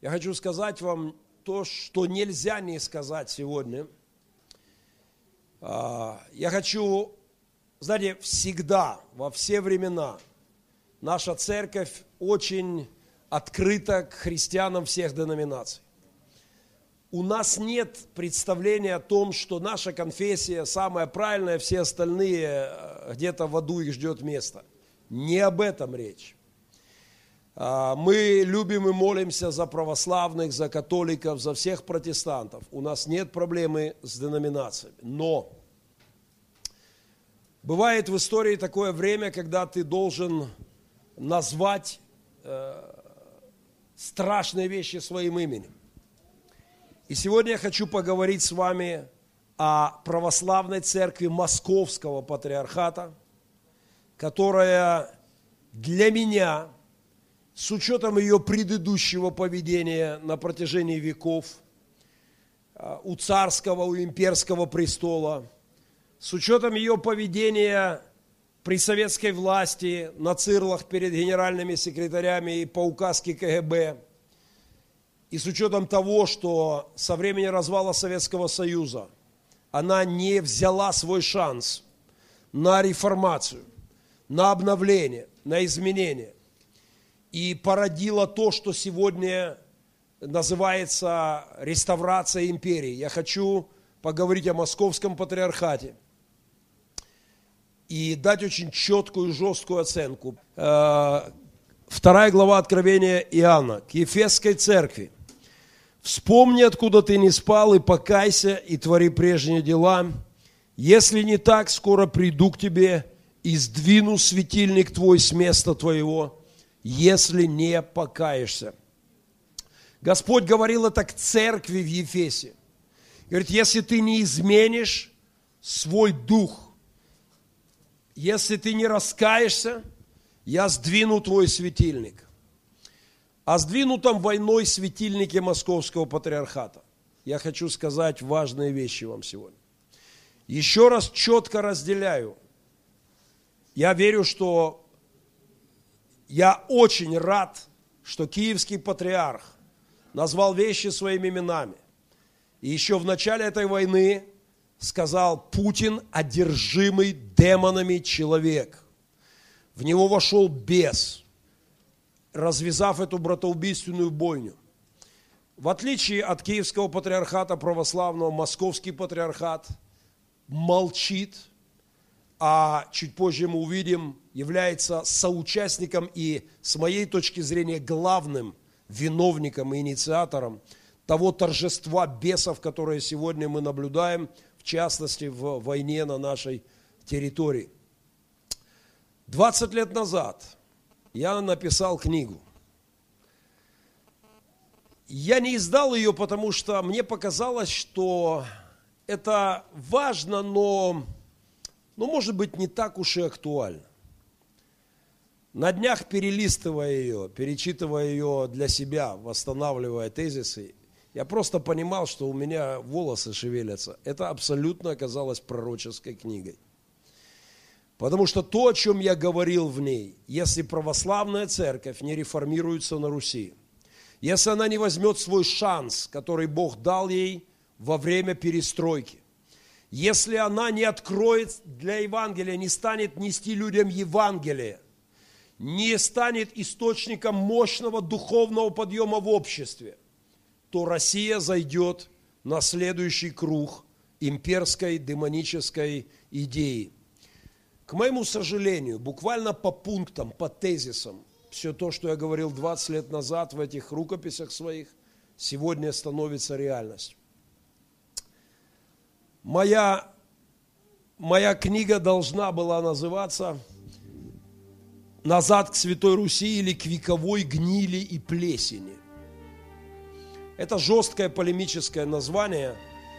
Я хочу сказать вам то, что нельзя не сказать сегодня. А, я хочу, знаете, всегда, во все времена, наша церковь очень открыта к христианам всех деноминаций. У нас нет представления о том, что наша конфессия самая правильная, все остальные э, где-то в аду их ждет место. Не об этом речь. А, мы любим и молимся за православных, за католиков, за всех протестантов. У нас нет проблемы с деноминациями. Но бывает в истории такое время, когда ты должен назвать э, страшные вещи своим именем. И сегодня я хочу поговорить с вами о православной церкви Московского патриархата, которая для меня, с учетом ее предыдущего поведения на протяжении веков, а, у царского, у имперского престола, с учетом ее поведения при советской власти на цирлах перед генеральными секретарями и по указке КГБ, и с учетом того, что со времени развала Советского Союза она не взяла свой шанс на реформацию, на обновление, на изменение, и породила то, что сегодня называется реставрация империи. Я хочу поговорить о московском патриархате – и дать очень четкую, жесткую оценку. Э, вторая глава Откровения Иоанна к Ефесской церкви. «Вспомни, откуда ты не спал, и покайся, и твори прежние дела. Если не так, скоро приду к тебе и сдвину светильник твой с места твоего, если не покаешься». Господь говорил это к церкви в Ефесе. Говорит, если ты не изменишь свой дух, если ты не раскаешься, я сдвину твой светильник. О сдвинутом войной светильнике Московского патриархата я хочу сказать важные вещи вам сегодня. Еще раз четко разделяю. Я верю, что я очень рад, что киевский патриарх назвал вещи своими именами. И еще в начале этой войны сказал Путин одержимый демонами человек. В него вошел бес, развязав эту братоубийственную бойню. В отличие от Киевского патриархата православного, Московский патриархат молчит, а чуть позже мы увидим, является соучастником и, с моей точки зрения, главным виновником и инициатором того торжества бесов, которое сегодня мы наблюдаем – частности в войне на нашей территории. 20 лет назад я написал книгу. Я не издал ее, потому что мне показалось, что это важно, но, но может быть не так уж и актуально. На днях перелистывая ее, перечитывая ее для себя, восстанавливая тезисы, я просто понимал, что у меня волосы шевелятся. Это абсолютно оказалось пророческой книгой. Потому что то, о чем я говорил в ней, если православная церковь не реформируется на Руси, если она не возьмет свой шанс, который Бог дал ей во время перестройки, если она не откроет для Евангелия, не станет нести людям Евангелие, не станет источником мощного духовного подъема в обществе – то Россия зайдет на следующий круг имперской демонической идеи. К моему сожалению, буквально по пунктам, по тезисам, все то, что я говорил 20 лет назад в этих рукописях своих, сегодня становится реальностью. Моя, моя книга должна была называться «Назад к Святой Руси» или «К вековой гнили и плесени». Это жесткое полемическое название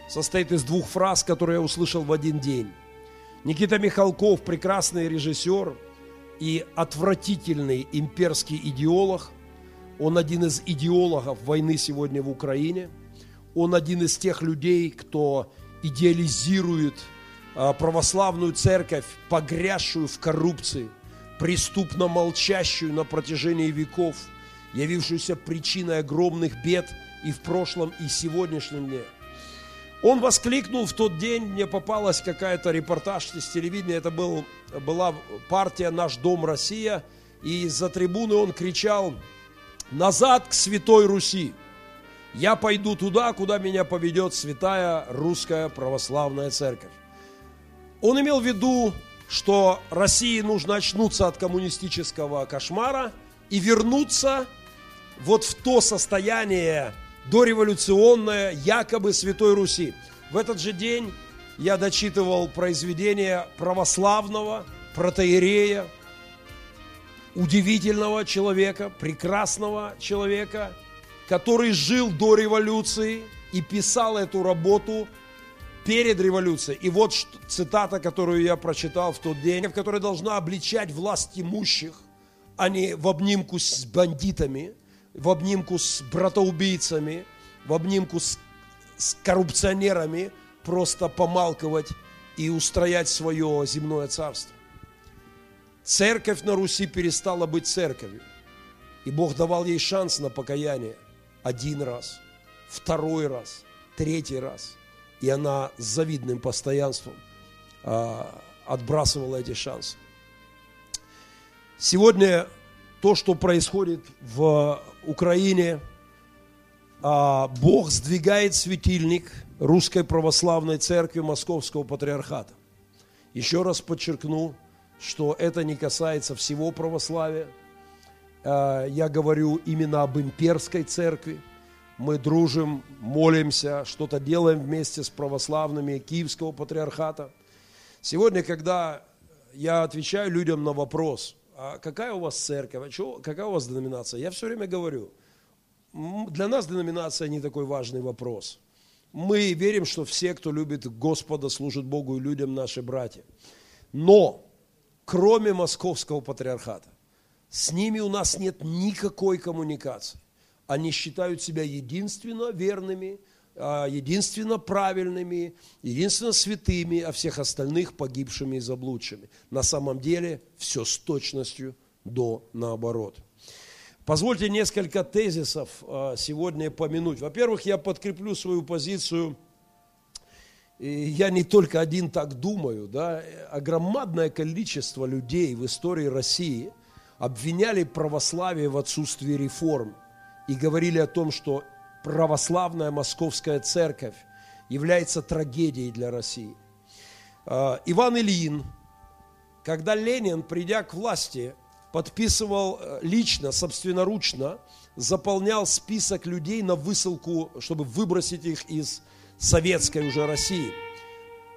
состоит из двух фраз, которые я услышал в один день. Никита Михалков, прекрасный режиссер и отвратительный имперский идеолог. Он один из идеологов войны сегодня в Украине. Он один из тех людей, кто идеализирует а, православную церковь, погрязшую в коррупции, преступно молчащую на протяжении веков – явившуюся причиной огромных бед и в прошлом, и сегодняшнем дне. Он воскликнул в тот день, мне попалась какая-то репортаж с телевидения, это был, была партия «Наш дом Россия», и из-за трибуны он кричал «Назад к Святой Руси!» Я пойду туда, куда меня поведет Святая Русская Православная Церковь. Он имел в виду, что России нужно очнуться от коммунистического кошмара и вернуться вот в то состояние дореволюционное якобы Святой Руси. В этот же день я дочитывал произведение православного протеерея, удивительного человека, прекрасного человека, который жил до революции и писал эту работу перед революцией. И вот цитата, которую я прочитал в тот день, в которой должна обличать власть имущих, а не в обнимку с бандитами, в обнимку с братоубийцами, в обнимку с, с коррупционерами, просто помалковать и устроять свое земное царство. Церковь на Руси перестала быть церковью. И Бог давал ей шанс на покаяние один раз, второй раз, третий раз. И она с завидным постоянством а, отбрасывала эти шансы. Сегодня то, что происходит в Украине, а, Бог сдвигает светильник Русской Православной Церкви Московского Патриархата. Еще раз подчеркну, что это не касается всего православия. А, я говорю именно об имперской церкви. Мы дружим, молимся, что-то делаем вместе с православными Киевского патриархата. Сегодня, когда я отвечаю людям на вопрос, а какая у вас церковь, а что, какая у вас деноминация, я все время говорю, для нас деноминация не такой важный вопрос. Мы верим, что все, кто любит Господа, служат Богу и людям, наши братья. Но кроме московского патриархата. С ними у нас нет никакой коммуникации. Они считают себя единственно верными, а, единственно правильными, единственно святыми, а всех остальных погибшими и заблудшими. На самом деле все с точностью до наоборот. Позвольте несколько тезисов а, сегодня помянуть. Во-первых, я подкреплю свою позицию – и я не только один так думаю, да, а громадное количество людей в истории России обвиняли православие в отсутствии реформ и говорили о том, что православная московская церковь является трагедией для России. А, Иван Ильин, когда Ленин, придя к власти, подписывал э, лично, собственноручно, заполнял список людей на высылку, чтобы выбросить их из советской уже России.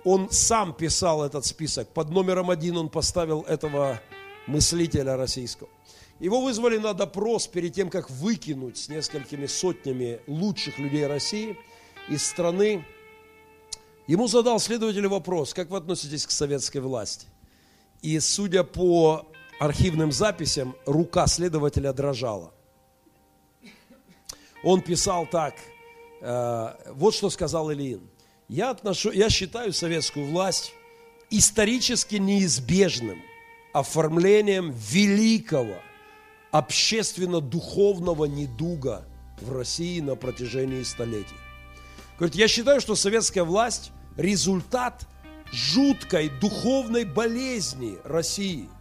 Он сам писал этот список. Под номером один он поставил этого мыслителя российского. Его вызвали на допрос перед тем, как выкинуть с несколькими сотнями лучших людей России из страны. Ему задал следователь вопрос, как вы относитесь к советской власти? И судя по архивным записям, рука следователя дрожала. Он писал так – Э, вот что сказал Ильин. Я, отношу, я считаю советскую власть исторически неизбежным оформлением великого общественно-духовного недуга в России на протяжении столетий. Говорит, я считаю, что советская власть – результат жуткой духовной болезни России –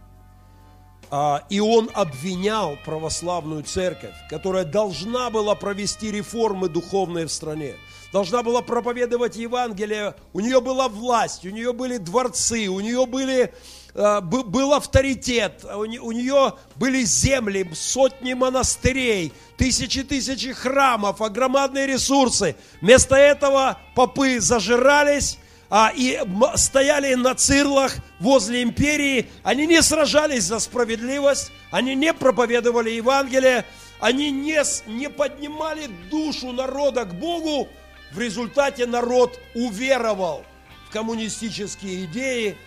а, и он обвинял православную церковь, которая должна была провести реформы духовные в стране, должна была проповедовать Евангелие, у нее была власть, у нее были дворцы, у нее были, а, был авторитет, у нее были земли, сотни монастырей, тысячи-тысячи храмов, огромные ресурсы. Вместо этого попы зажирались, а, и стояли на цирлах возле империи, они не сражались за справедливость, они не проповедовали Евангелие, они не, не поднимали душу народа к Богу, в результате народ уверовал в коммунистические идеи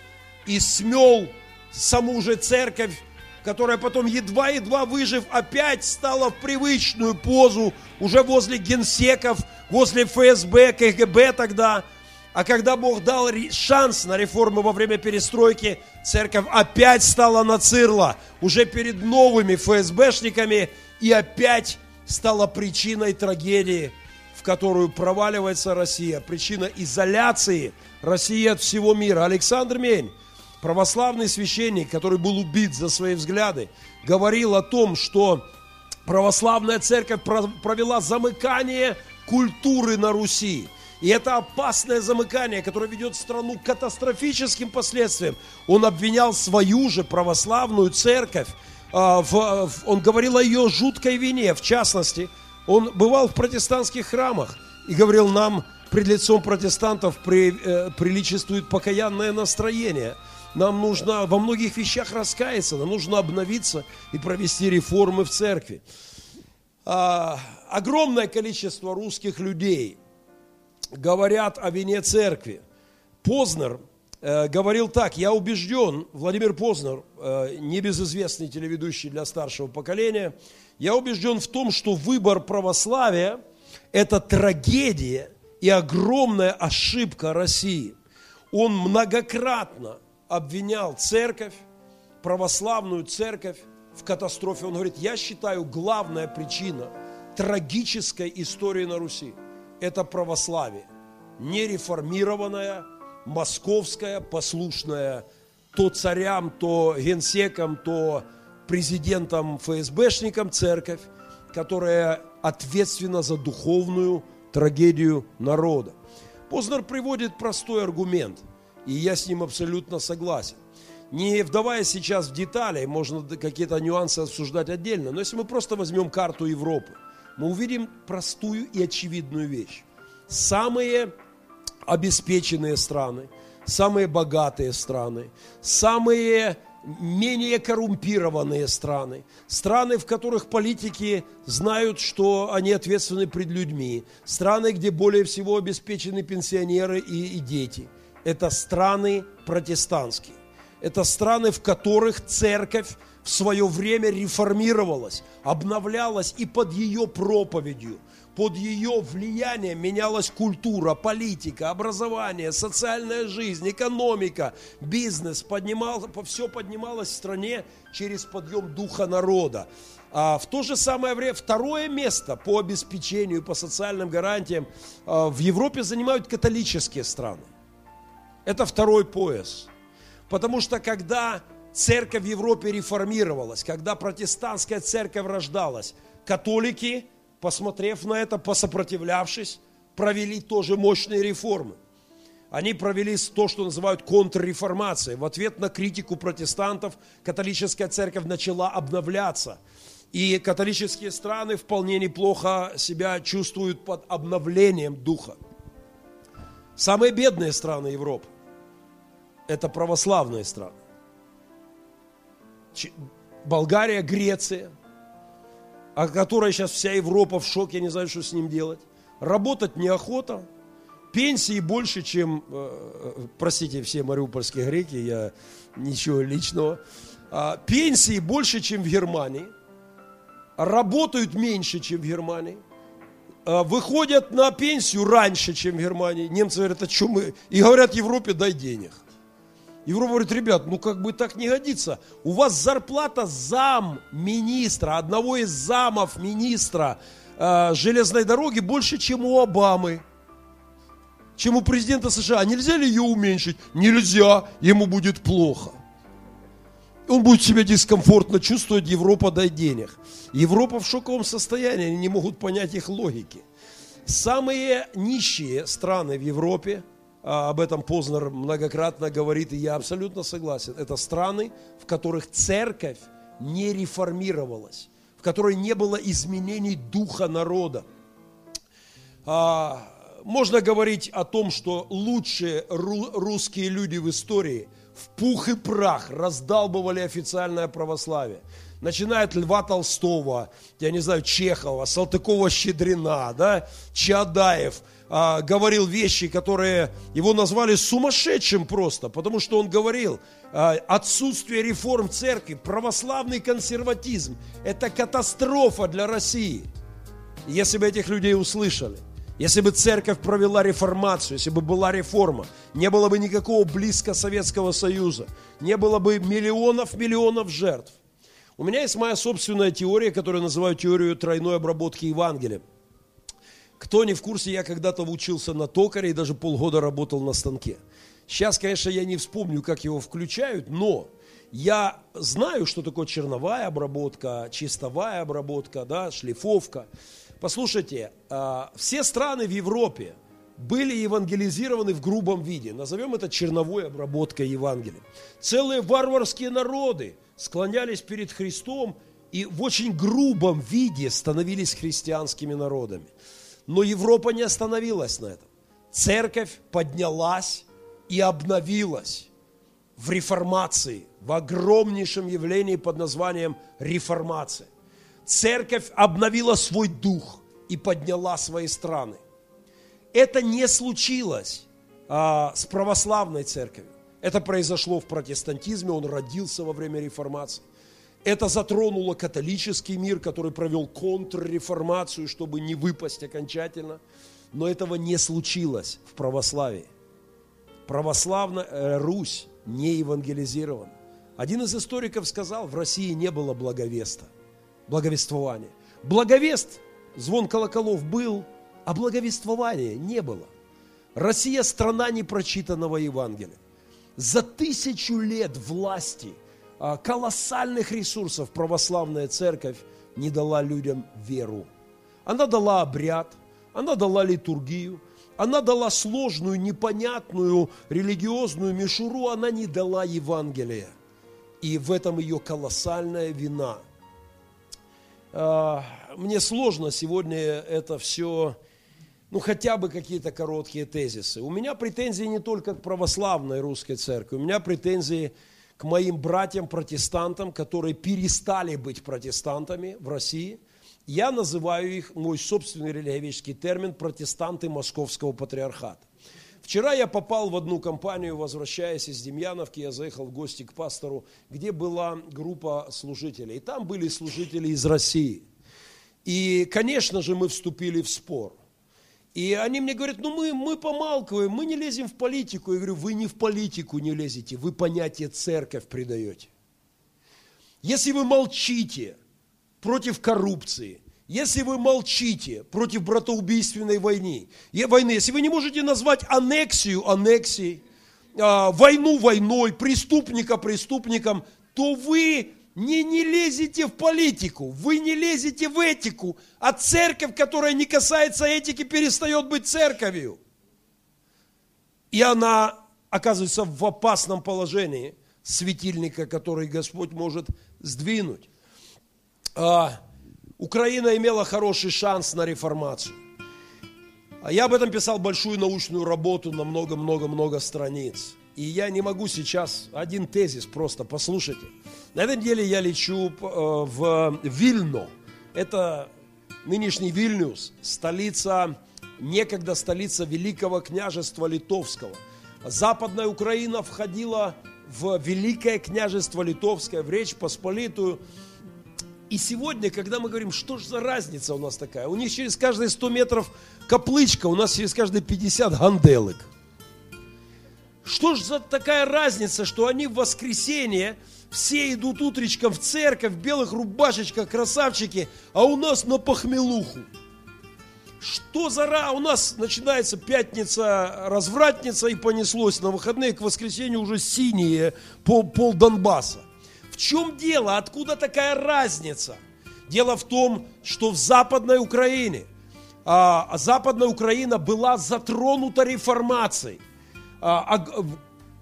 и смел саму же церковь, которая потом едва-едва выжив, опять стала в привычную позу уже возле генсеков, возле ФСБ, КГБ тогда – А когда Бог дал шанс на реформы во время перестройки, церковь опять стала на цирло, уже перед новыми ФСБшниками, и опять стала причиной трагедии, которую проваливается Россия, причина изоляции России от всего мира. Александр Мень, православный священник, который был убит за свои взгляды, говорил о том, что православная церковь провела замыкание культуры на Руси. И это опасное замыкание, которое ведет страну к катастрофическим последствиям. Он обвинял свою же православную церковь. А, он говорил о ее жуткой вине. В частности, он бывал в протестантских храмах и говорил нам, пред лицом протестантов при, э, приличествует покаянное настроение. Нам нужно во многих вещах раскаяться, нам нужно обновиться и провести реформы в церкви. А, огромное количество русских людей – говорят о вине церкви. Познер э, говорил так, я убежден, Владимир Познер, э, небезызвестный телеведущий для старшего поколения, я убежден в том, что выбор православия – это трагедия и огромная ошибка России. Он многократно обвинял церковь, православную церковь в катастрофе. Он говорит, я считаю, главная причина трагической истории на Руси – это православие. Нереформированное, московское, послушное то царям, то генсекам, то президентам, ФСБшникам церковь, которая ответственна за духовную трагедию народа. Познер приводит простой аргумент, и я с ним абсолютно согласен. Не вдавая сейчас в детали, можно какие-то нюансы обсуждать отдельно, но если мы просто возьмем карту Европы – мы увидим простую и очевидную вещь. Самые обеспеченные страны, самые богатые страны, самые менее коррумпированные страны, страны, в которых политики знают, что они ответственны пред людьми, страны, где более всего обеспечены пенсионеры и, и дети. Это страны протестантские. Это страны, в которых церковь в свое время реформировалась, обновлялась и под ее проповедью, под ее влиянием менялась культура, политика, образование, социальная жизнь, экономика, бизнес, поднимал, все поднималось в стране через подъем духа народа. А в то же самое время второе место по обеспечению, по социальным гарантиям а, в Европе занимают католические страны. Это второй пояс. Потому что когда церковь в Европе реформировалась, когда протестантская церковь рождалась, католики, посмотрев на это, посопротивлявшись, провели тоже мощные реформы. Они провели то, что называют контрреформацией. В ответ на критику протестантов католическая церковь начала обновляться. И католические страны вполне неплохо себя чувствуют под обновлением духа. Самые бедные страны Европы – это православные страны. Болгария, Греция, о которой сейчас вся Европа в шоке, не знаю, что с ним делать. Работать неохота, пенсии больше, чем, э, э, простите, все мариупольские греки, я ничего личного, а, пенсии больше, чем в Германии, работают меньше, чем в Германии, а, выходят на пенсию раньше, чем в Германии. Немцы говорят, а что мы? И говорят Европе, дай денег. Европа говорит, ребят, ну как бы так не годится. У вас зарплата зам министра, одного из замов министра э, железной дороги больше, чем у Обамы, чем у президента США. Нельзя ли ее уменьшить? Нельзя, ему будет плохо. Он будет себя дискомфортно чувствовать, Европа дай денег. Европа в шоковом состоянии, они не могут понять их логики. Самые нищие страны в Европе – а, об этом Познер многократно говорит, и я абсолютно согласен. Это страны, в которых церковь не реформировалась, в которой не было изменений духа народа. А, можно говорить о том, что лучшие русские люди в истории в пух и прах раздалбывали официальное православие начиная от Льва Толстого, я не знаю, Чехова, Салтыкова-Щедрина, да, Чадаев – а, говорил вещи, которые его назвали сумасшедшим просто, потому что он говорил, а, отсутствие реформ церкви, православный консерватизм – это катастрофа для России. Если бы этих людей услышали, Если бы церковь провела реформацию, если бы была реформа, не было бы никакого близко Советского Союза, не было бы миллионов-миллионов жертв. У меня есть моя собственная теория, которую я называю теорию тройной обработки Евангелия. Кто не в курсе, я когда-то учился на токаре и даже полгода работал на станке. Сейчас, конечно, я не вспомню, как его включают, но я знаю, что такое черновая обработка, чистовая обработка, да, шлифовка. Послушайте, а, все страны в Европе были евангелизированы в грубом виде. Назовем это черновой обработкой Евангелия. Целые варварские народы склонялись перед Христом и в очень грубом виде становились христианскими народами. Но Европа не остановилась на этом. Церковь поднялась и обновилась в реформации, в огромнейшем явлении под названием реформация. Церковь обновила свой дух и подняла свои страны. Это не случилось а, с православной церковью. Это произошло в протестантизме, он родился во время реформации. Это затронуло католический мир, который провел контрреформацию, чтобы не выпасть окончательно. Но этого не случилось в православии. Православная э, Русь не евангелизирована. Один из историков сказал, в России не было благовеста благовествования. Благовест, звон колоколов был, а благовествования не было. Россия – страна непрочитанного Евангелия. За тысячу лет власти, а, колоссальных ресурсов православная церковь не дала людям веру. Она дала обряд, она дала литургию, она дала сложную, непонятную религиозную мишуру, она не дала Евангелия. И в этом ее колоссальная вина – а, мне сложно сегодня это все, ну хотя бы какие-то короткие тезисы. У меня претензии не только к православной русской церкви, у меня претензии к моим братьям-протестантам, которые перестали быть протестантами в России. Я называю их, мой собственный религиоведческий термин, протестанты московского патриархата. Вчера я попал в одну компанию, возвращаясь из Демьяновки, я заехал в гости к пастору, где была группа служителей. И там были служители из России. И, конечно же, мы вступили в спор. И они мне говорят, ну мы, мы помалкиваем, мы не лезем в политику. Я говорю, вы не в политику не лезете, вы понятие церковь придаете. Если вы молчите против коррупции, если вы молчите против братоубийственной войны, войны, если вы не можете назвать аннексию аннексией, а, войну войной, преступника преступником, то вы не, не лезете в политику, вы не лезете в этику, а церковь, которая не касается этики, перестает быть церковью. И она оказывается в опасном положении светильника, который Господь может сдвинуть. А, Украина имела хороший шанс на реформацию. А я об этом писал большую научную работу на много-много-много страниц. И я не могу сейчас один тезис просто послушайте. На этой неделе я лечу э, в Вильно. Это нынешний Вильнюс, столица, некогда столица Великого княжества Литовского. Западная Украина входила в Великое княжество Литовское, в Речь Посполитую – и сегодня, когда мы говорим, что же за разница у нас такая, у них через каждые 100 метров каплычка, у нас через каждые 50 ганделок. Что же за такая разница, что они в воскресенье все идут утречком в церковь, в белых рубашечках, красавчики, а у нас на похмелуху. Что за ра? У нас начинается пятница, развратница и понеслось на выходные, к воскресенью уже синие пол, пол Донбасса. В чем дело? Откуда такая разница? Дело в том, что в Западной Украине, а, Западная Украина была затронута реформацией. А, а,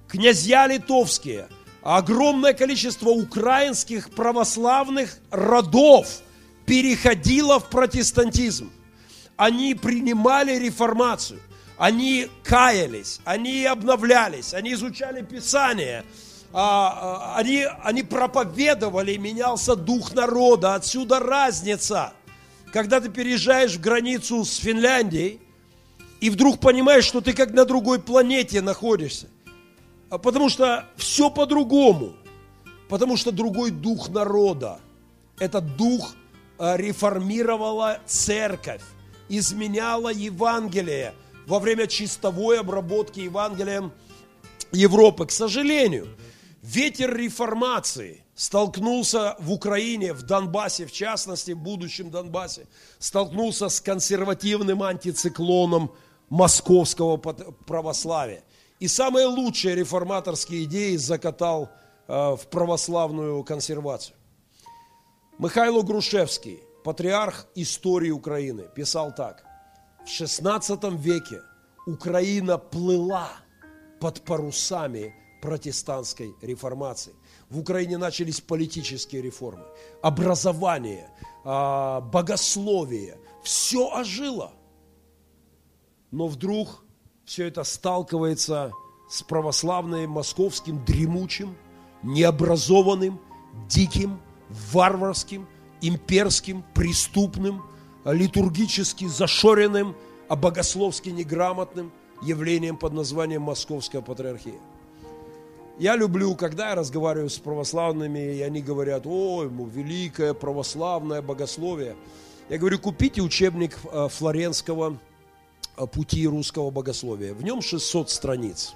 князья литовские, огромное количество украинских православных родов переходило в протестантизм. Они принимали реформацию, они каялись, они обновлялись, они изучали Писание – а, они, они проповедовали, менялся дух народа. Отсюда разница. Когда ты переезжаешь в границу с Финляндией, и вдруг понимаешь, что ты как на другой планете находишься. А потому что все по-другому. Потому что другой дух народа. Этот дух реформировала церковь. изменяла Евангелие во время чистовой обработки Евангелием Европы. К сожалению, ветер реформации столкнулся в Украине, в Донбассе, в частности, в будущем Донбассе, столкнулся с консервативным антициклоном московского православия. И самые лучшие реформаторские идеи закатал э, в православную консервацию. Михайло Грушевский, патриарх истории Украины, писал так. В XVI веке Украина плыла под парусами протестантской реформации. В Украине начались политические реформы, образование, а, богословие. Все ожило. Но вдруг все это сталкивается с православным московским дремучим, необразованным, диким, варварским, имперским, преступным, литургически зашоренным, а богословски неграмотным явлением под названием Московская Патриархия. Я люблю, когда я разговариваю с православными, и они говорят, ой, ему великое православное богословие. Я говорю, купите учебник э, Флоренского пути русского богословия. В нем 600 страниц.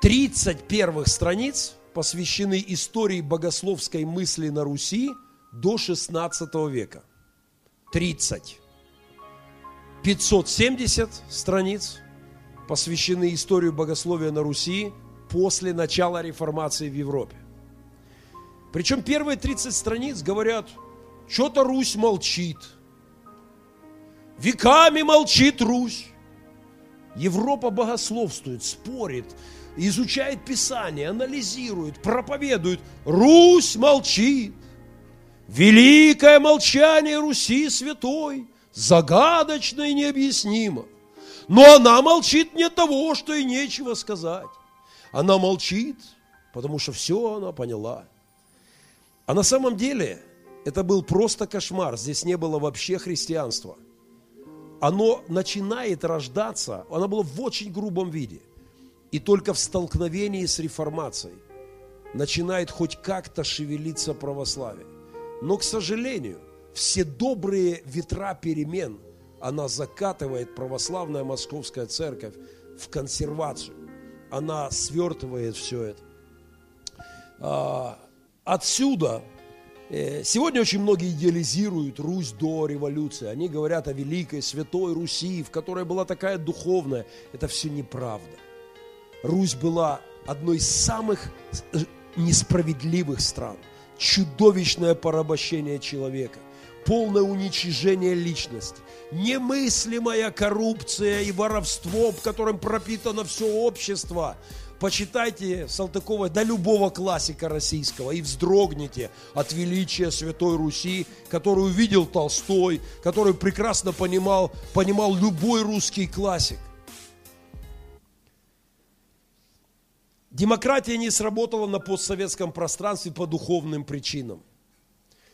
30 первых страниц посвящены истории богословской мысли на Руси до 16 века. 30. 570 страниц посвящены истории богословия на Руси после начала реформации в Европе. Причем первые 30 страниц говорят, что-то Русь молчит. Веками молчит Русь. Европа богословствует, спорит, изучает Писание, анализирует, проповедует. Русь молчит. Великое молчание Руси святой, загадочно и необъяснимо. Но она молчит не того, что и нечего сказать. Она молчит, потому что все она поняла. А на самом деле это был просто кошмар. Здесь не было вообще христианства. Оно начинает рождаться, оно было в очень грубом виде. И только в столкновении с реформацией начинает хоть как-то шевелиться православие. Но, к сожалению, все добрые ветра перемен – она закатывает православная московская церковь в консервацию. Она свертывает все это. А, отсюда Сегодня очень многие идеализируют Русь до революции. Они говорят о великой святой Руси, в которой была такая духовная. Это все неправда. Русь была одной из самых э, несправедливых стран. Чудовищное порабощение человека полное уничижение личности, немыслимая коррупция и воровство, которым пропитано все общество. Почитайте Салтыкова, да любого классика российского, и вздрогните от величия Святой Руси, которую видел Толстой, который прекрасно понимал, понимал любой русский классик. Демократия не сработала на постсоветском пространстве по духовным причинам –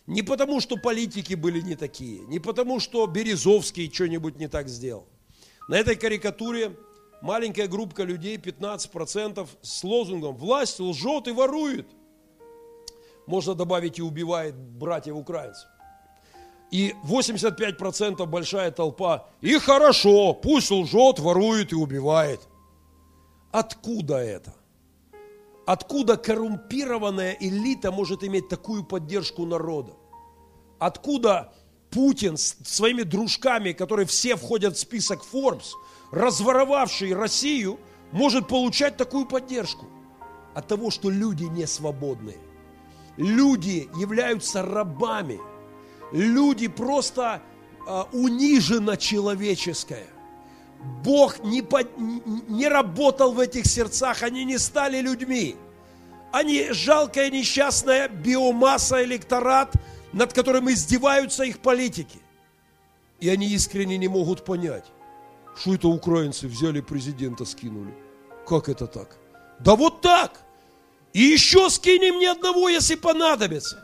не потому, что политики были не такие, не потому, что Березовский что-нибудь не так сделал. На этой карикатуре маленькая группа людей, 15%, с лозунгом «Власть лжет и ворует». Можно добавить и убивает братьев украинцев. И 85% большая толпа. И хорошо, пусть лжет, ворует и убивает. Откуда это? Откуда коррумпированная элита может иметь такую поддержку народа? Откуда Путин с своими дружками, которые все входят в список Forbes, разворовавший Россию, может получать такую поддержку? От того, что люди не свободные. Люди являются рабами. Люди просто э, унижено человеческое. Бог не, по, не работал в этих сердцах, они не стали людьми. Они жалкая несчастная биомасса, электорат, над которым издеваются их политики. И они искренне не могут понять, что это украинцы взяли президента, скинули. Как это так? Да вот так. И еще скинем ни одного, если понадобится.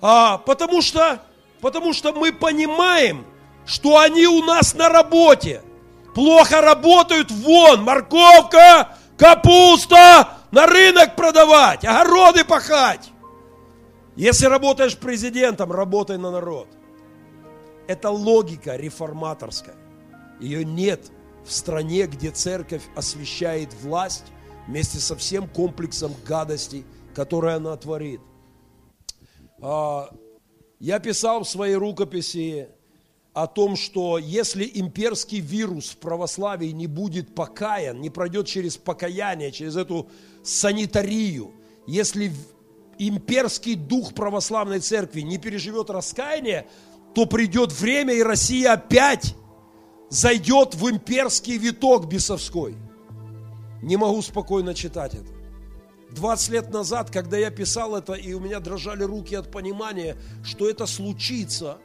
А, потому что, потому что мы понимаем, что они у нас на работе – плохо работают, вон, морковка, капуста, на рынок продавать, огороды пахать. Если работаешь президентом, работай на народ. Это логика реформаторская. Ее нет в стране, где церковь освещает власть вместе со всем комплексом гадостей, которые она творит. А, я писал в своей рукописи о том, что если имперский вирус в православии не будет покаян, не пройдет через покаяние, через эту санитарию, если имперский дух православной церкви не переживет раскаяние, то придет время, и Россия опять зайдет в имперский виток бесовской. Не могу спокойно читать это. 20 лет назад, когда я писал это, и у меня дрожали руки от понимания, что это случится,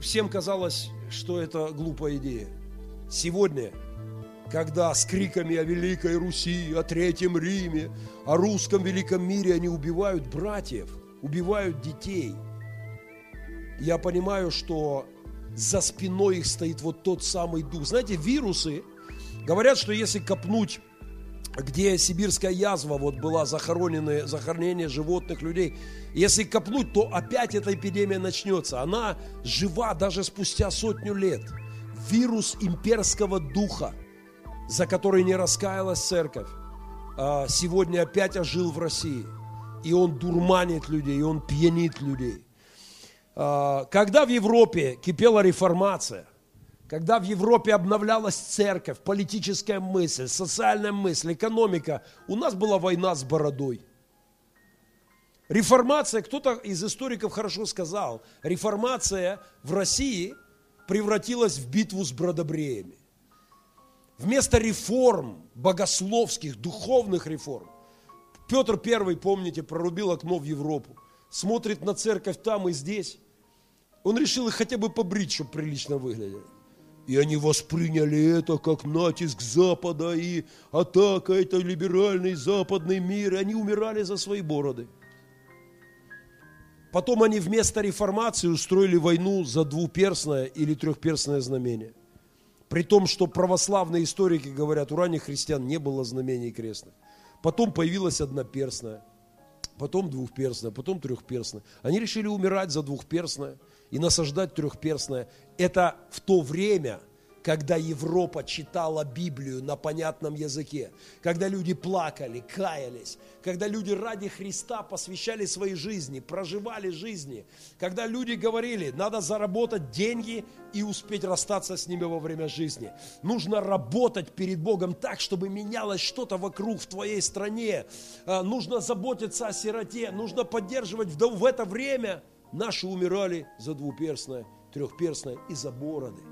всем казалось, что это глупая идея. Сегодня, когда с криками о Великой Руси, о Третьем Риме, о русском великом мире они убивают братьев, убивают детей, я понимаю, что за спиной их стоит вот тот самый дух. Знаете, вирусы, говорят, что если копнуть где сибирская язва вот была захоронены, захоронение животных, людей. Если копнуть, то опять эта эпидемия начнется. Она жива даже спустя сотню лет. Вирус имперского духа, за который не раскаялась церковь, а, сегодня опять ожил в России. И он дурманит людей, и он пьянит людей. А, когда в Европе кипела реформация, когда в Европе обновлялась церковь, политическая мысль, социальная мысль, экономика, у нас была война с бородой. Реформация, кто-то из историков хорошо сказал, реформация в России превратилась в битву с бродобреями. Вместо реформ, богословских, духовных реформ, Петр I, помните, прорубил окно в Европу, смотрит на церковь там и здесь. Он решил их хотя бы побрить, чтобы прилично выглядели. И они восприняли это как натиск Запада и атака, это либеральный западный мир. И они умирали за свои бороды. Потом они вместо реформации устроили войну за двуперстное или трехперстное знамение. При том, что православные историки говорят, у ранних христиан не было знамений крестных. Потом появилась одноперстная, потом двухперстная, потом трехперстная. Они решили умирать за двухперстное – и насаждать трехперстное. Это в то время, когда Европа читала Библию на понятном языке, когда люди плакали, каялись, когда люди ради Христа посвящали свои жизни, проживали жизни, когда люди говорили, надо заработать деньги и успеть расстаться с ними во время жизни. Нужно работать перед Богом так, чтобы менялось что-то вокруг в твоей стране. А, нужно заботиться о сироте, нужно поддерживать в это время – Наши умирали за двуперстное, трехперстное и за бороды.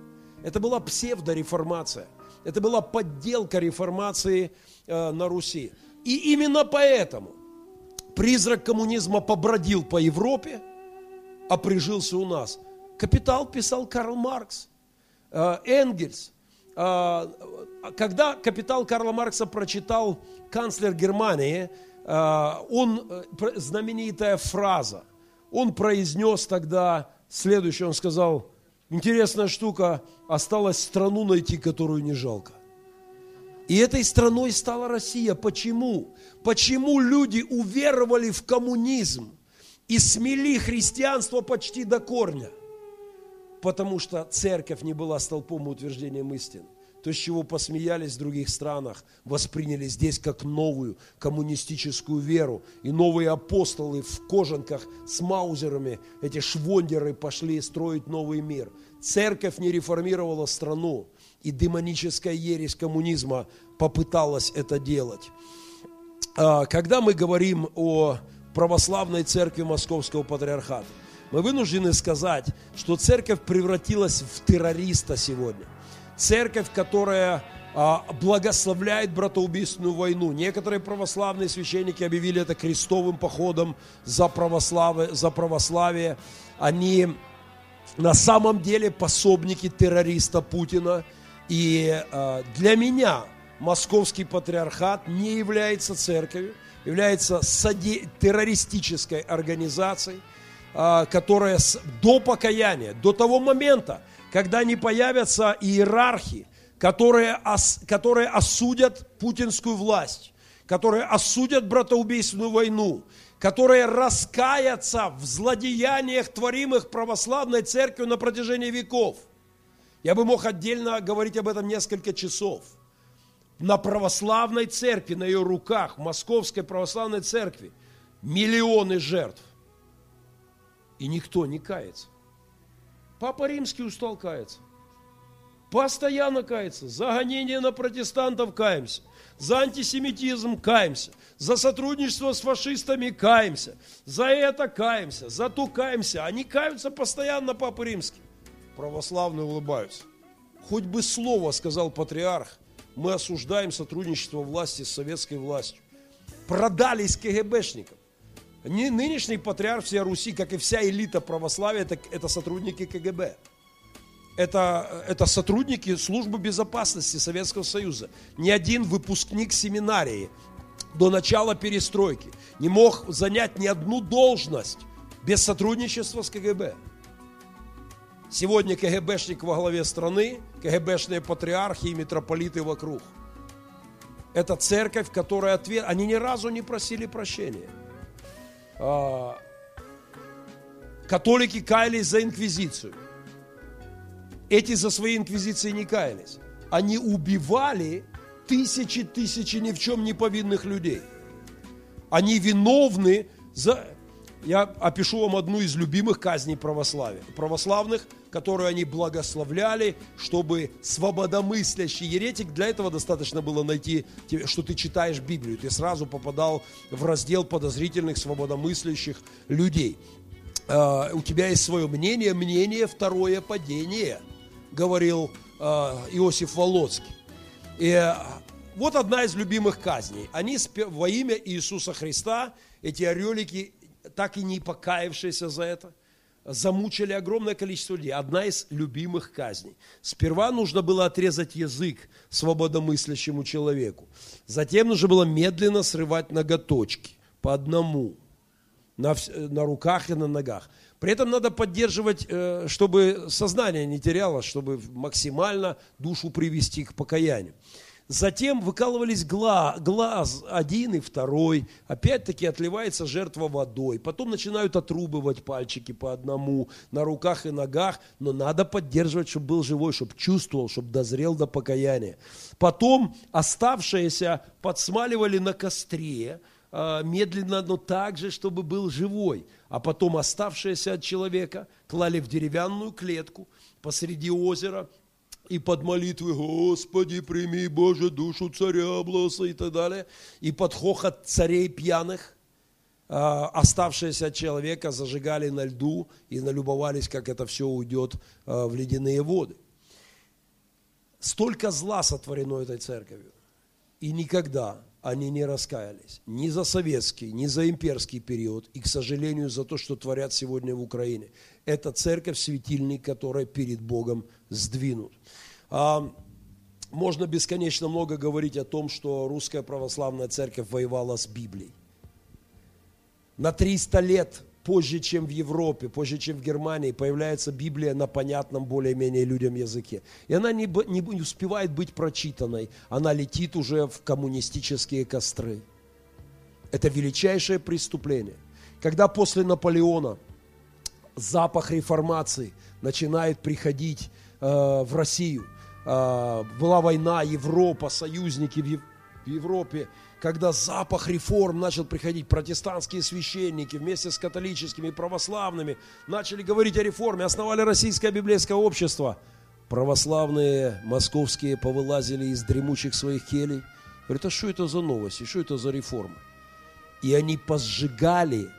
Это была псевдореформация. Это была подделка реформации э, на Руси. И именно поэтому призрак коммунизма побродил по Европе, а прижился у нас. «Капитал» писал Карл Маркс, э, Энгельс. Э, когда «Капитал» Карла Маркса прочитал канцлер Германии, э, он, э, знаменитая фраза – он произнес тогда следующее, он сказал, интересная штука, осталось страну найти, которую не жалко. И этой страной стала Россия. Почему? Почему люди уверовали в коммунизм и смели христианство почти до корня? Потому что церковь не была столпом и утверждением истины то, с чего посмеялись в других странах, восприняли здесь как новую коммунистическую веру. И новые апостолы в кожанках с маузерами, эти швондеры пошли строить новый мир. Церковь не реформировала страну, и демоническая ересь коммунизма попыталась это делать. А, когда мы говорим о православной церкви Московского патриархата, мы вынуждены сказать, что церковь превратилась в террориста сегодня церковь, которая а, благословляет братоубийственную войну. Некоторые православные священники объявили это крестовым походом за православие. За православие. Они на самом деле пособники террориста Путина. И а, для меня московский патриархат не является церковью, является террористической организацией, а, которая до покаяния, до того момента, когда не появятся иерархи, которые, ос, которые осудят путинскую власть, которые осудят братоубийственную войну, которые раскаятся в злодеяниях, творимых православной церковью на протяжении веков. Я бы мог отдельно говорить об этом несколько часов. На православной церкви, на ее руках, Московской православной церкви, миллионы жертв. И никто не кается. Папа Римский устал каяться. Постоянно кается. За гонение на протестантов каемся. За антисемитизм каемся. За сотрудничество с фашистами каемся. За это каемся. За то каемся. Они каются постоянно, Папа Римский. Православные улыбаются. Хоть бы слово, сказал патриарх, мы осуждаем сотрудничество власти с советской властью. Продались КГБшникам. Нынешний патриарх всей Руси, как и вся элита православия, это, это сотрудники КГБ. Это, это сотрудники службы безопасности Советского Союза. Ни один выпускник семинарии до начала перестройки не мог занять ни одну должность без сотрудничества с КГБ. Сегодня КГБшник во главе страны, КГБшные патриархи и митрополиты вокруг. Это церковь, которая ответ... Они ни разу не просили прощения. А, католики каялись за инквизицию. Эти за свои инквизиции не каялись. Они убивали тысячи тысячи ни в чем не повинных людей. Они виновны за... Я опишу вам одну из любимых казней православия, православных, которую они благословляли, чтобы свободомыслящий еретик, для этого достаточно было найти, что ты читаешь Библию, ты сразу попадал в раздел подозрительных свободомыслящих людей. А, у тебя есть свое мнение, мнение второе падение, говорил а, Иосиф Волоцкий. И э, вот одна из любимых казней. Они во имя Иисуса Христа, эти орелики, так и не покаявшиеся за это, замучили огромное количество людей. Одна из любимых казней. Сперва нужно было отрезать язык свободомыслящему человеку. Затем нужно было медленно срывать ноготочки по одному на, на руках и на ногах. При этом надо поддерживать, э, чтобы сознание не терялось, чтобы максимально душу привести к покаянию. Затем выкалывались глаз, глаз один и второй. Опять-таки отливается жертва водой. Потом начинают отрубывать пальчики по одному на руках и ногах. Но надо поддерживать, чтобы был живой, чтобы чувствовал, чтобы дозрел до покаяния. Потом оставшиеся подсмаливали на костре а, медленно, но так же, чтобы был живой. А потом оставшиеся от человека клали в деревянную клетку посреди озера и под молитвы «Господи, прими, Боже, душу царя Блоса» и так далее, и под хохот царей пьяных, а, оставшиеся от человека зажигали на льду и налюбовались, как это все уйдет а, в ледяные воды. Столько зла сотворено этой церковью. И никогда они не раскаялись ни за советский, ни за имперский период, и, к сожалению, за то, что творят сегодня в Украине. Это церковь, светильник, которая перед Богом сдвинут. А, можно бесконечно много говорить о том, что русская православная церковь воевала с Библией. На 300 лет позже, чем в Европе, позже, чем в Германии, появляется Библия на понятном более-менее людям языке. И она не, не, не успевает быть прочитанной, она летит уже в коммунистические костры. Это величайшее преступление. Когда после Наполеона запах реформации начинает приходить э, в Россию, была война, Европа, союзники в, Европе, когда запах реформ начал приходить, протестантские священники вместе с католическими и православными начали говорить о реформе, основали Российское библейское общество. Православные московские повылазили из дремучих своих келей. Говорят, а что это за новости, что это за реформы? И они позжигали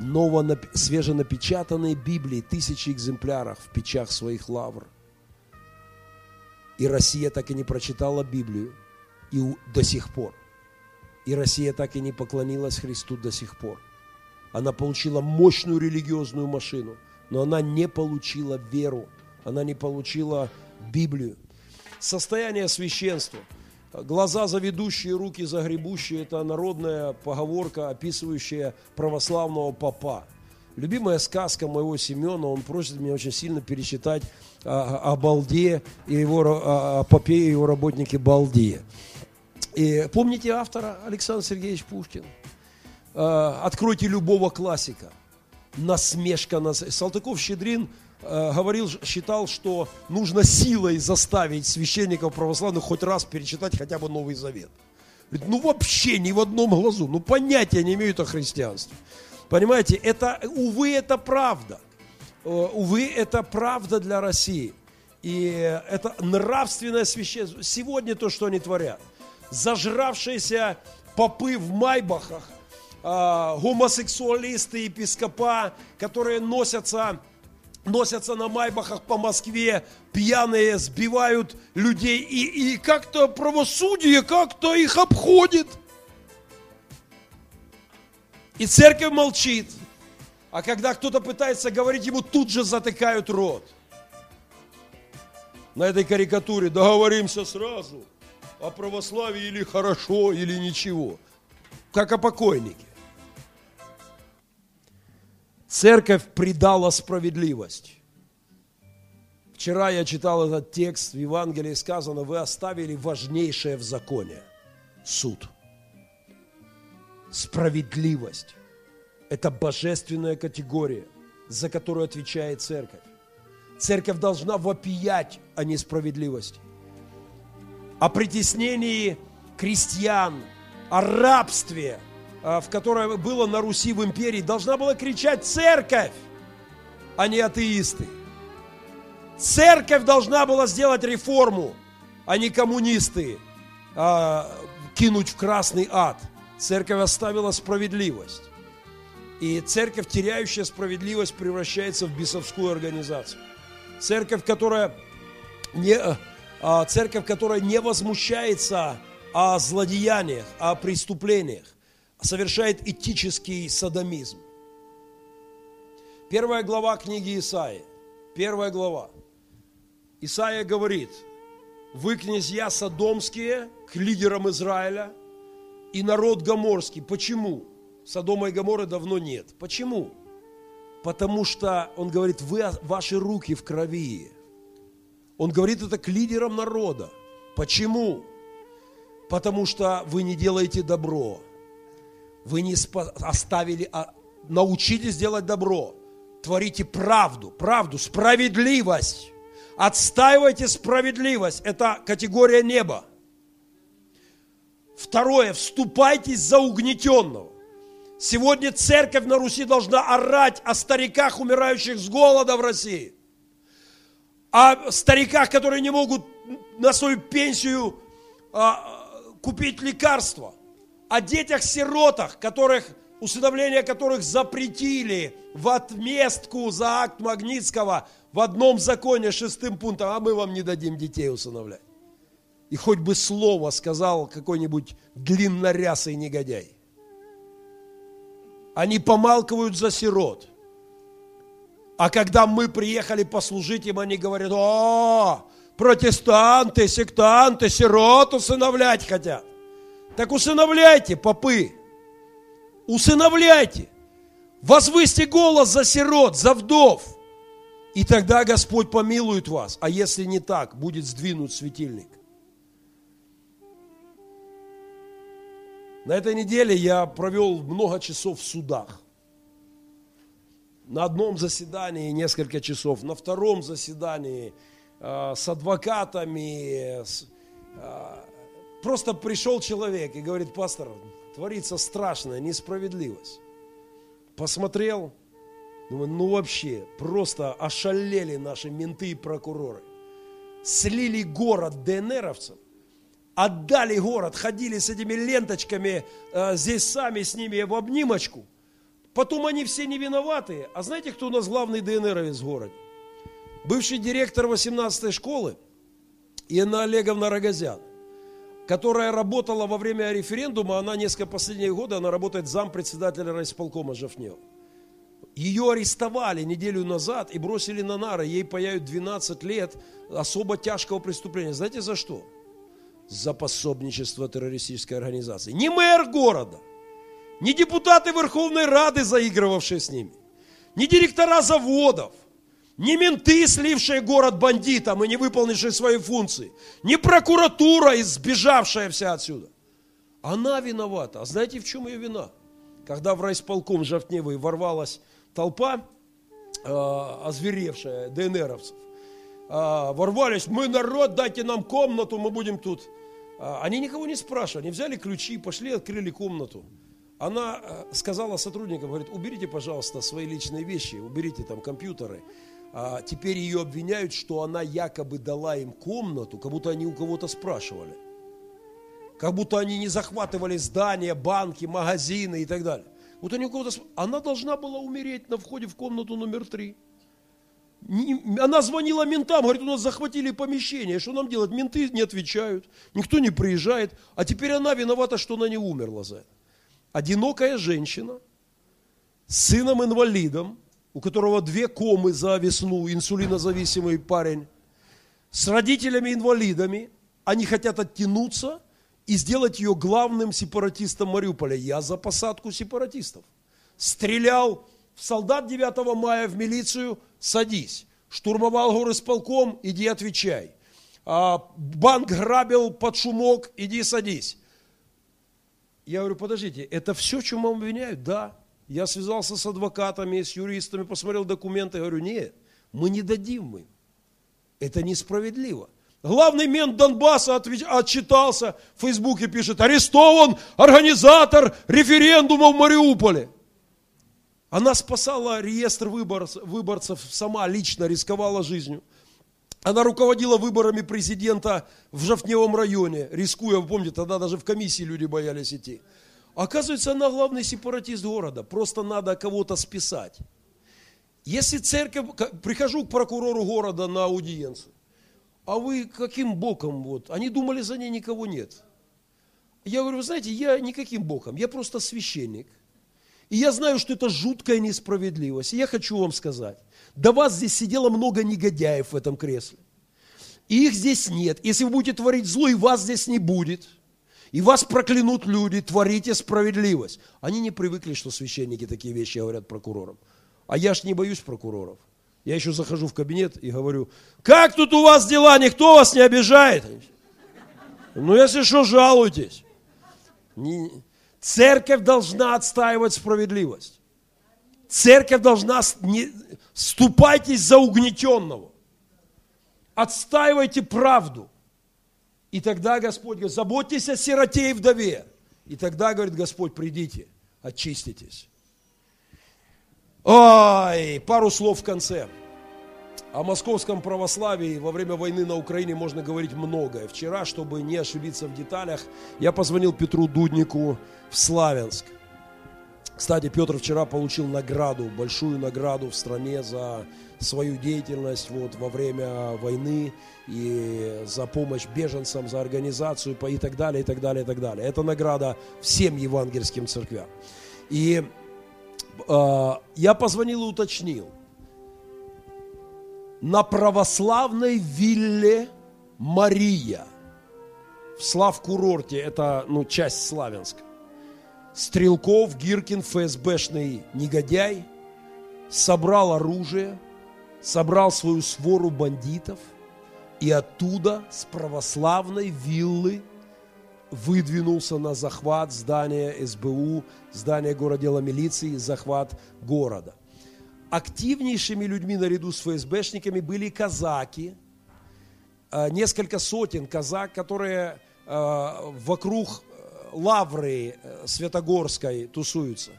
ново, свеженапечатанные Библии, тысячи экземпляров в печах своих лавр. И Россия так и не прочитала Библию и до сих пор. И Россия так и не поклонилась Христу до сих пор. Она получила мощную религиозную машину, но она не получила веру, она не получила Библию. Состояние священства. Глаза заведущие, руки загребущие – это народная поговорка, описывающая православного папа. Любимая сказка моего Семена, он просит меня очень сильно перечитать о, о Балде и его, о, о попе и его работнике Балде. И помните автора Александр Сергеевич Пушкин? Э, откройте любого классика. Насмешка на... Салтыков-Щедрин говорил, считал, что нужно силой заставить священников православных хоть раз перечитать хотя бы Новый Завет. Говорит, ну вообще ни в одном глазу, ну понятия не имеют о христианстве. Понимаете, это, увы, это правда. Увы, это правда для России. И это нравственное священство. Сегодня то, что они творят. Зажравшиеся попы в майбахах, э, гомосексуалисты, епископа, которые носятся носятся на майбахах по Москве, пьяные, сбивают людей, и, и как-то правосудие как-то их обходит. И церковь молчит. А когда кто-то пытается говорить, ему тут же затыкают рот. На этой карикатуре договоримся сразу о православии или хорошо, или ничего. Как о покойнике. Церковь предала справедливость. Вчера я читал этот текст, в Евангелии сказано, вы оставили важнейшее в законе – суд. Справедливость – это божественная категория, за которую отвечает церковь. Церковь должна вопиять о несправедливости, о притеснении крестьян, о рабстве – а, в которое было на Руси в империи, должна была кричать церковь, а не атеисты. Церковь должна была сделать реформу, а не коммунисты а, кинуть в красный ад. Церковь оставила справедливость. И церковь, теряющая справедливость, превращается в бесовскую организацию. Церковь, которая не, а, церковь, которая не возмущается о злодеяниях, о преступлениях, совершает этический садомизм. Первая глава книги Исаи. Первая глава. Исаия говорит, вы, князья Содомские, к лидерам Израиля и народ Гоморский. Почему? Содома и Гоморы давно нет. Почему? Потому что, он говорит, вы, ваши руки в крови. Он говорит это к лидерам народа. Почему? Потому что вы не делаете добро вы не оставили, а научились делать добро. Творите правду, правду, справедливость. Отстаивайте справедливость. Это категория неба. Второе, вступайтесь за угнетенного. Сегодня церковь на Руси должна орать о стариках, умирающих с голода в России. О стариках, которые не могут на свою пенсию а, купить лекарства о детях-сиротах, которых, усыновление которых запретили в отместку за акт Магнитского в одном законе шестым пунктом, а мы вам не дадим детей усыновлять. И хоть бы слово сказал какой-нибудь длиннорясый негодяй. Они помалкивают за сирот. А когда мы приехали послужить им, они говорят, о, протестанты, сектанты, сирот усыновлять хотят. Так усыновляйте, попы. Усыновляйте. Возвысьте голос за сирот, за вдов. И тогда Господь помилует вас. А если не так, будет сдвинут светильник. На этой неделе я провел много часов в судах. На одном заседании несколько часов, на втором заседании э, с адвокатами, с, э, Просто пришел человек и говорит, пастор, творится страшная несправедливость. Посмотрел, думаю, ну вообще, просто ошалели наши менты и прокуроры. Слили город ДНРовцам, отдали город, ходили с этими ленточками, э, здесь сами с ними в обнимочку. Потом они все не виноваты. А знаете, кто у нас главный ДНРовец в городе? Бывший директор 18-й школы Инна Олеговна Рогозян которая работала во время референдума, она несколько последних года, она работает зам председателя райисполкома Жафнева. Ее арестовали неделю назад и бросили на нары. Ей паяют 12 лет особо тяжкого преступления. Знаете за что? За пособничество террористической организации. Не мэр города, не депутаты Верховной Рады, заигрывавшие с ними, не директора заводов – не менты, слившие город бандитам и не выполнившие свои функции. Не прокуратура, избежавшая вся отсюда. Она виновата. А знаете, в чем ее вина? когда в райсполком Жовтневый ворвалась толпа, э, озверевшая, ДНРовцев, э, ворвались, мы народ, дайте нам комнату, мы будем тут. Э, они никого не спрашивали, они взяли ключи, пошли, открыли комнату. Она э, сказала сотрудникам, говорит, уберите, пожалуйста, свои личные вещи, уберите там компьютеры. А теперь ее обвиняют, что она якобы дала им комнату, как будто они у кого-то спрашивали. Как будто они не захватывали здания, банки, магазины и так далее. Вот они у кого-то... Она должна была умереть на входе в комнату номер три. Она звонила ментам, говорит, у нас захватили помещение, что нам делать? Менты не отвечают, никто не приезжает, а теперь она виновата, что она не умерла за это. Одинокая женщина с сыном-инвалидом, у которого две комы за весну, инсулинозависимый парень, с родителями-инвалидами, они хотят оттянуться и сделать ее главным сепаратистом Мариуполя. Я за посадку сепаратистов. Стрелял в солдат 9 мая в милицию, садись. Штурмовал горы с полком, иди отвечай. А, банк грабил под шумок, иди садись. Я говорю, подождите, это все, чем вам обвиняют? Да. Я связался с адвокатами, с юристами, посмотрел документы, говорю, нет, мы не дадим мы. Это несправедливо. Главный мент Донбасса отчитался, в Фейсбуке пишет, арестован организатор референдума в Мариуполе. Она спасала реестр выборцев, сама, лично рисковала жизнью. Она руководила выборами президента в Жовтневом районе, рискуя, помните, тогда даже в комиссии люди боялись идти. Оказывается, она главный сепаратист города. Просто надо кого-то списать. Если церковь... Прихожу к прокурору города на аудиенцию. А вы каким боком вот? Они думали, за ней никого нет. Я говорю, вы знаете, я никаким боком, я просто священник. И я знаю, что это жуткая несправедливость. И я хочу вам сказать, до вас здесь сидело много негодяев в этом кресле. И их здесь нет. Если вы будете творить зло, и вас здесь не будет – и вас проклянут люди, творите справедливость. Они не привыкли, что священники такие вещи говорят прокурорам. А я ж не боюсь прокуроров. Я еще захожу в кабинет и говорю, как тут у вас дела, никто вас не обижает? Ну, если что, жалуйтесь. Церковь должна отстаивать справедливость. Церковь должна... Не... Ступайтесь за угнетенного. Отстаивайте правду. И тогда Господь говорит, заботьтесь о сироте и вдове. И тогда, говорит Господь, придите, очиститесь. Ой, пару слов в конце. О московском православии во время войны на Украине можно говорить многое. Вчера, чтобы не ошибиться в деталях, я позвонил Петру Дуднику в Славянск. Кстати, Петр вчера получил награду, большую награду в стране за свою деятельность вот, во время войны и за помощь беженцам, за организацию и так далее, и так далее, и так далее. Это награда всем евангельским церквям. И э, я позвонил и уточнил. На православной вилле Мария в Слав-курорте, это ну, часть Славянска, Стрелков, Гиркин, ФСБшный негодяй, собрал оружие, собрал свою свору бандитов и оттуда с православной виллы выдвинулся на захват здания СБУ, здания городела милиции, захват города. Активнейшими людьми наряду с ФСБшниками были казаки, э, несколько сотен казак, которые э, вокруг лавры э, Святогорской тусуются.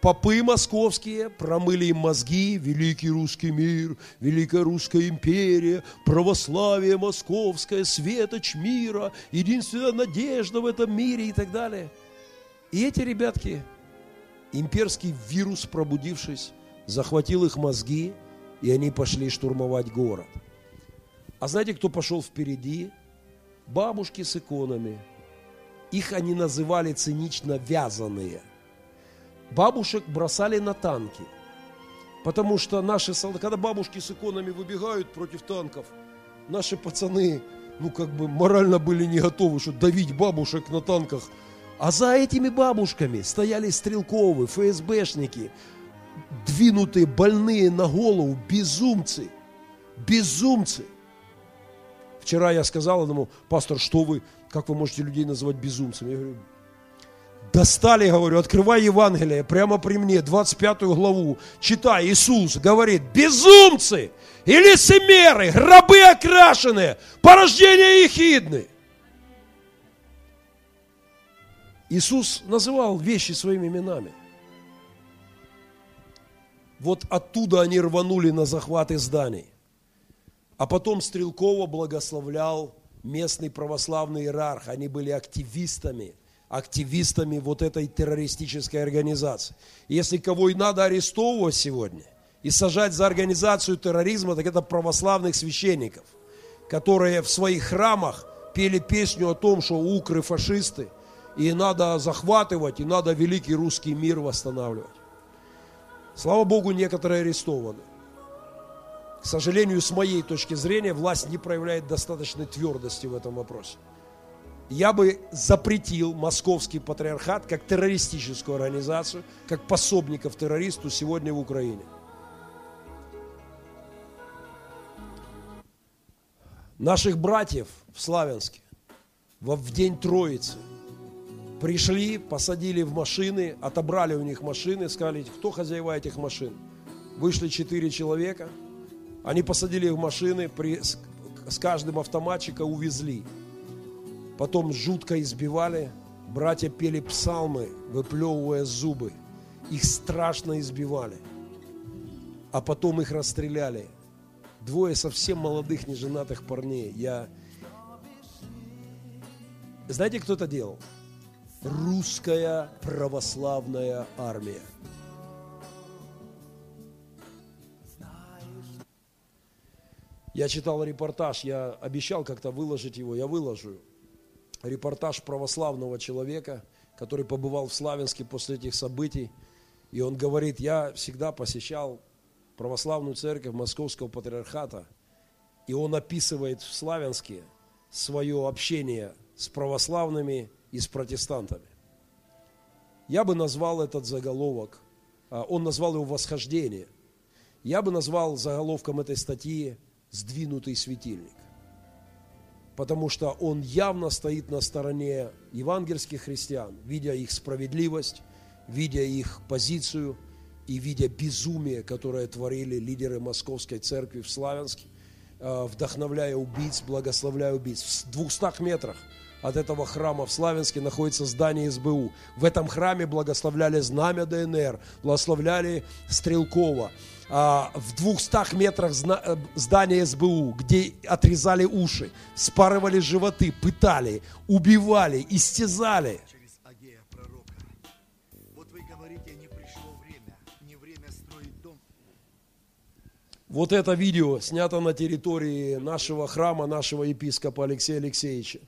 Попы московские промыли им мозги, великий русский мир, великая русская империя, православие московское, светоч мира, единственная надежда в этом мире и так далее. И эти ребятки, имперский вирус, пробудившись, захватил их мозги, и они пошли штурмовать город. А знаете, кто пошел впереди? Бабушки с иконами – их они называли цинично вязаные. Бабушек бросали на танки. Потому что наши солдаты, когда бабушки с иконами выбегают против танков, наши пацаны, ну как бы морально были не готовы, что давить бабушек на танках. А за этими бабушками стояли стрелковые, ФСБшники, двинутые, больные на голову, безумцы. Безумцы. Вчера я сказал одному, пастор, что вы, как вы можете людей называть безумцами? Я говорю, Достали, говорю, открывай Евангелие прямо при мне, 25 главу, читай, Иисус говорит, безумцы и лицемеры, гробы окрашенные, порождения ехидны. Иисус называл вещи своими именами. Вот оттуда они рванули на захваты зданий. А потом Стрелкова благословлял местный православный иерарх. Они были активистами, активистами вот этой террористической организации. если кого и надо арестовывать сегодня и сажать за организацию терроризма, так это православных священников, которые в своих храмах пели песню о том, что укры фашисты, и надо захватывать, и надо великий русский мир восстанавливать. Слава Богу, некоторые арестованы. К сожалению, с моей точки зрения, власть не проявляет достаточной твердости в этом вопросе. Я бы запретил московский патриархат как террористическую организацию, как пособников террористу сегодня в Украине. Наших братьев в Славянске в день Троицы пришли, посадили в машины, отобрали у них машины, сказали, кто хозяева этих машин. Вышли четыре человека – они посадили их в машины, при, с, с каждым автоматчика увезли. Потом жутко избивали. Братья пели псалмы, выплевывая зубы. Их страшно избивали. А потом их расстреляли. Двое совсем молодых неженатых парней. Я... Знаете, кто это делал? Русская православная армия. Я читал репортаж, я обещал как-то выложить его, я выложу. Репортаж православного человека, который побывал в Славянске после этих событий. И он говорит, я всегда посещал православную церковь Московского патриархата. И он описывает в Славянске свое общение с православными и с протестантами. Я бы назвал этот заголовок, а, он назвал его «Восхождение». Я бы назвал заголовком этой статьи сдвинутый светильник. Потому что он явно стоит на стороне евангельских христиан, видя их справедливость, видя их позицию и видя безумие, которое творили лидеры Московской церкви в Славянске, э, вдохновляя убийц, благословляя убийц. В двухстах метрах от этого храма в Славянске находится здание СБУ. В этом храме благословляли знамя ДНР, благословляли Стрелкова, а, в двухстах метрах э, здания СБУ, где отрезали уши, спарывали животы, пытали, убивали, истязали. Вот это видео снято на территории нашего храма, нашего епископа Алексея Алексеевича.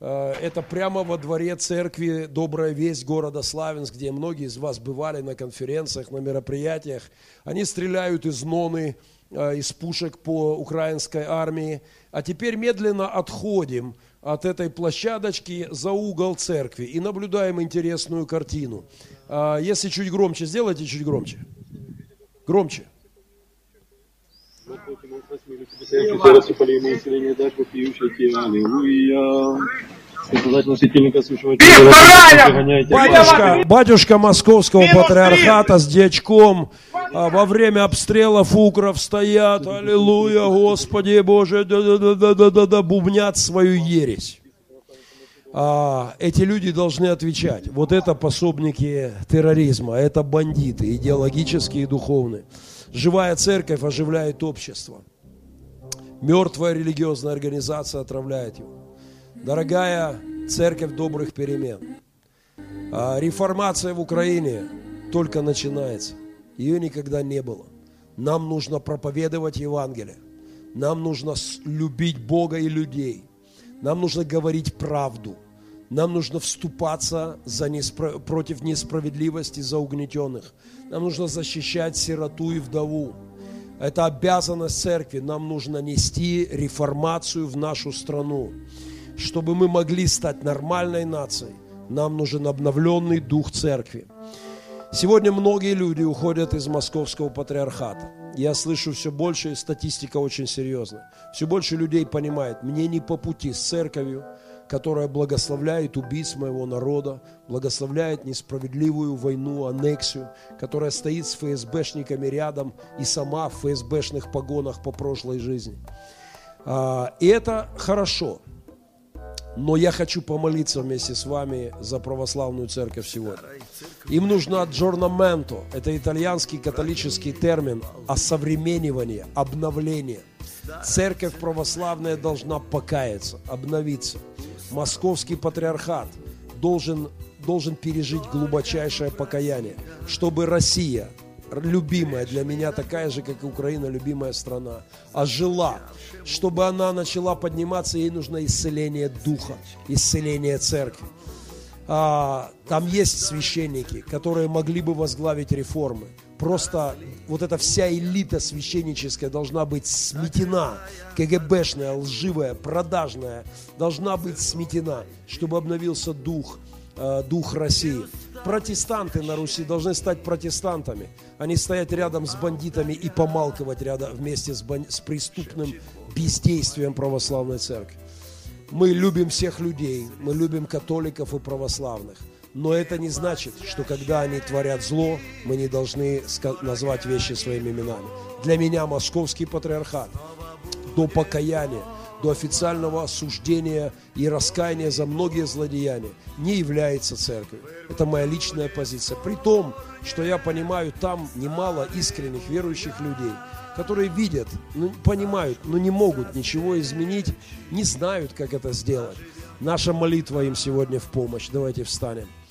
Э, это прямо во дворе церкви «Добрая весть» города Славянск, где многие из вас бывали на конференциях, на мероприятиях. Они стреляют из ноны, э, из пушек по украинской армии. А теперь медленно отходим от этой площадочки за угол церкви и наблюдаем интересную картину. Э, если чуть громче, сделайте чуть громче. Громче. Батюшка, батюшка московского патриархата с дьячком а, во время обстрелов укров стоят, аллилуйя, Господи Боже, да, да, да, да, да, да, бубнят свою ересь. А, эти люди должны отвечать. Вот это пособники терроризма, это бандиты, идеологические и духовные. Живая церковь оживляет общество. Мертвая религиозная организация отравляет его. Дорогая церковь добрых перемен, а, реформация в Украине только начинается. Ее никогда не было. Нам нужно проповедовать Евангелие. Нам нужно любить Бога и людей. Нам нужно говорить правду. Нам нужно вступаться за неспро... против несправедливости за угнетенных. Нам нужно защищать сироту и вдову. Это обязанность церкви. Нам нужно нести реформацию в нашу страну. Чтобы мы могли стать нормальной нацией, нам нужен обновленный дух церкви. Сегодня многие люди уходят из московского патриархата. Я слышу все больше, статистика очень серьезная. Все больше людей понимает, мне не по пути с церковью, которая благословляет убийц моего народа, благословляет несправедливую войну, аннексию, которая стоит с ФСБшниками рядом и сама в ФСБшных погонах по прошлой жизни. А, и это хорошо. Но я хочу помолиться вместе с вами за православную церковь сегодня. Им нужно aggiornamento. Это итальянский католический термин осовременивание, обновление. Церковь православная должна покаяться, обновиться. Московский патриархат должен, должен пережить глубочайшее покаяние, чтобы Россия, любимая для меня, такая же, как и Украина, любимая страна, ожила, чтобы она начала подниматься, ей нужно исцеление духа, исцеление церкви. А, там есть священники, которые могли бы возглавить реформы. Просто вот эта вся элита священническая должна быть сметена, КГБшная, лживая, продажная, должна быть сметена, чтобы обновился дух, э, дух России. Протестанты на Руси должны стать протестантами, а не стоять рядом с бандитами и помалковать рядом вместе с, бан... с преступным бездействием православной церкви. Мы любим всех людей, мы любим католиков и православных. Но это не значит, что когда они творят зло, мы не должны назвать вещи своими именами. Для меня московский патриархат до покаяния, до официального осуждения и раскаяния за многие злодеяния не является церковью. Это моя личная позиция. При том, что я понимаю, там немало искренних верующих людей – которые видят, ну, понимают, но не могут ничего изменить, не знают, как это сделать. Наша молитва им сегодня в помощь. Давайте встанем.